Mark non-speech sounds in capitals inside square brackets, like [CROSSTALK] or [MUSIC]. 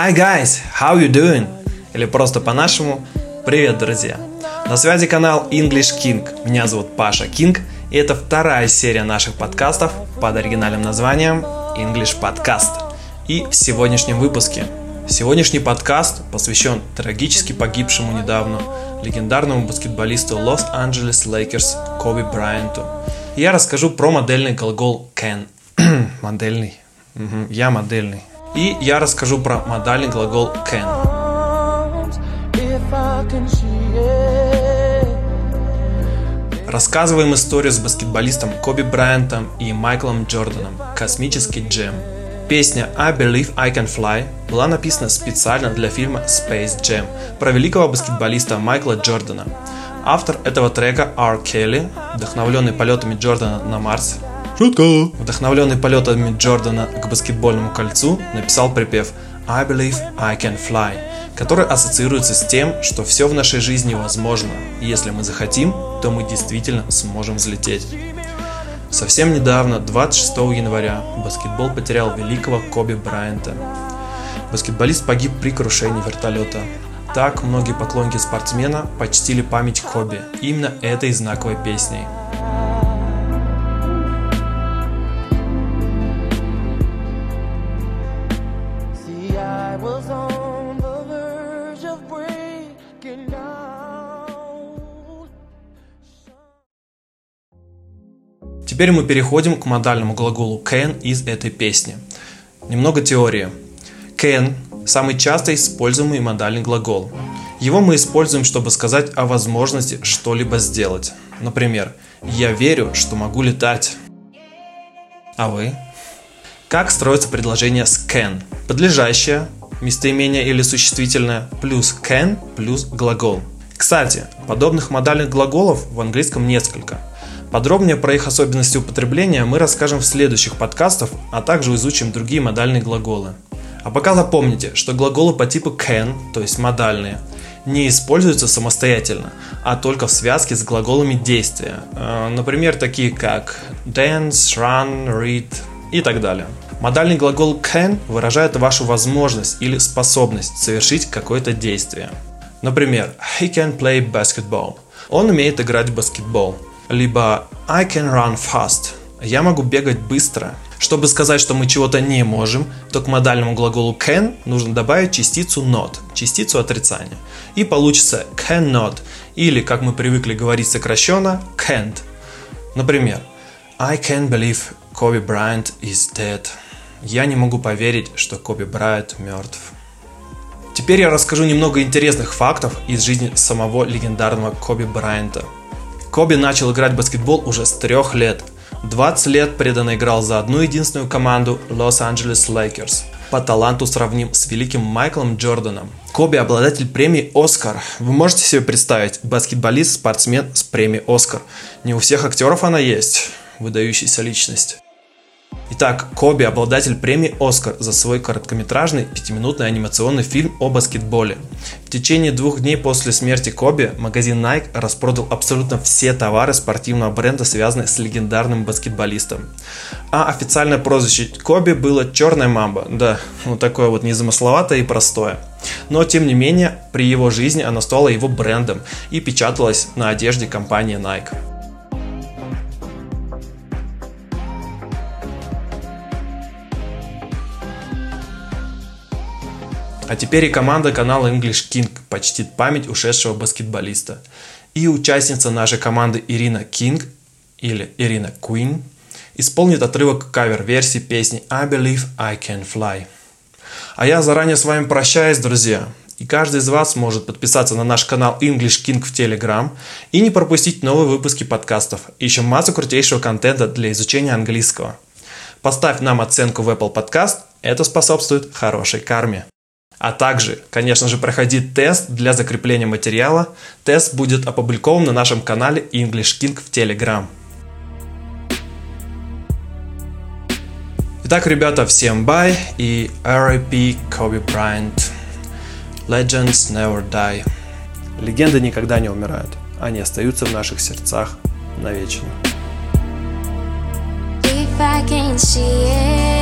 Hi guys, how you doing? Или просто по-нашему Привет, друзья! На связи канал English King. Меня зовут Паша Кинг, и это вторая серия наших подкастов под оригинальным названием English Podcast. И в сегодняшнем выпуске Сегодняшний подкаст посвящен трагически погибшему недавно легендарному баскетболисту Лос-Анджелес Лейкерс Коби Брайанту. Я расскажу про модальный глагол can. [CLEARS THROAT] модельный. Угу, я модельный. И я расскажу про модальный глагол can. Рассказываем историю с баскетболистом Коби Брайантом и Майклом Джорданом «Космический джем». Песня «I Believe I Can Fly» была написана специально для фильма Space Jam про великого баскетболиста Майкла Джордана. Автор этого трека Ар Келли, вдохновленный полетами Джордана на Марс, Шутка! Вдохновленный полетами Джордана к баскетбольному кольцу, написал припев I Believe I Can Fly, который ассоциируется с тем, что все в нашей жизни возможно, и если мы захотим, то мы действительно сможем взлететь. Совсем недавно, 26 января, баскетбол потерял великого Коби Брайанта. Баскетболист погиб при крушении вертолета. Так многие поклонники спортсмена почтили память Коби именно этой знаковой песней – Теперь мы переходим к модальному глаголу can из этой песни. Немного теории. Can – самый часто используемый модальный глагол. Его мы используем, чтобы сказать о возможности что-либо сделать. Например, «Я верю, что могу летать». А вы? Как строится предложение с can? Подлежащее, местоимение или существительное, плюс can, плюс глагол. Кстати, подобных модальных глаголов в английском несколько – Подробнее про их особенности употребления мы расскажем в следующих подкастах, а также изучим другие модальные глаголы. А пока запомните, что глаголы по типу can, то есть модальные, не используются самостоятельно, а только в связке с глаголами действия. Э, например, такие как dance, run, read и так далее. Модальный глагол can выражает вашу возможность или способность совершить какое-то действие. Например, he can play basketball. Он умеет играть в баскетбол либо I can run fast. Я могу бегать быстро. Чтобы сказать, что мы чего-то не можем, то к модальному глаголу can нужно добавить частицу not, частицу отрицания. И получится cannot, или, как мы привыкли говорить сокращенно, can't. Например, I can't believe Kobe Bryant is dead. Я не могу поверить, что Коби Брайант мертв. Теперь я расскажу немного интересных фактов из жизни самого легендарного Коби Брайанта – Коби начал играть в баскетбол уже с трех лет. 20 лет преданно играл за одну единственную команду Лос-Анджелес Лейкерс. По таланту сравним с великим Майклом Джорданом. Коби – обладатель премии «Оскар». Вы можете себе представить, баскетболист, спортсмен с премией «Оскар». Не у всех актеров она есть. Выдающаяся личность. Итак, Коби – обладатель премии «Оскар» за свой короткометражный пятиминутный анимационный фильм о баскетболе. В течение двух дней после смерти Коби магазин Nike распродал абсолютно все товары спортивного бренда, связанные с легендарным баскетболистом. А официальное прозвище Коби было «Черная мамба». Да, вот такое вот незамысловатое и простое. Но, тем не менее, при его жизни оно стало его брендом и печаталось на одежде компании Nike. А теперь и команда канала English King почтит память ушедшего баскетболиста. И участница нашей команды Ирина Кинг или Ирина Queen исполнит отрывок кавер-версии песни I Believe I Can Fly. А я заранее с вами прощаюсь, друзья. И каждый из вас может подписаться на наш канал English King в Telegram и не пропустить новые выпуски подкастов. Еще массу крутейшего контента для изучения английского. Поставь нам оценку в Apple Podcast, это способствует хорошей карме. А также, конечно же, проходи тест для закрепления материала. Тест будет опубликован на нашем канале English King в Telegram. Итак, ребята, всем бай и R.I.P. Kobe Bryant. Legends never die. Легенды никогда не умирают. Они остаются в наших сердцах навечно. If I can see it,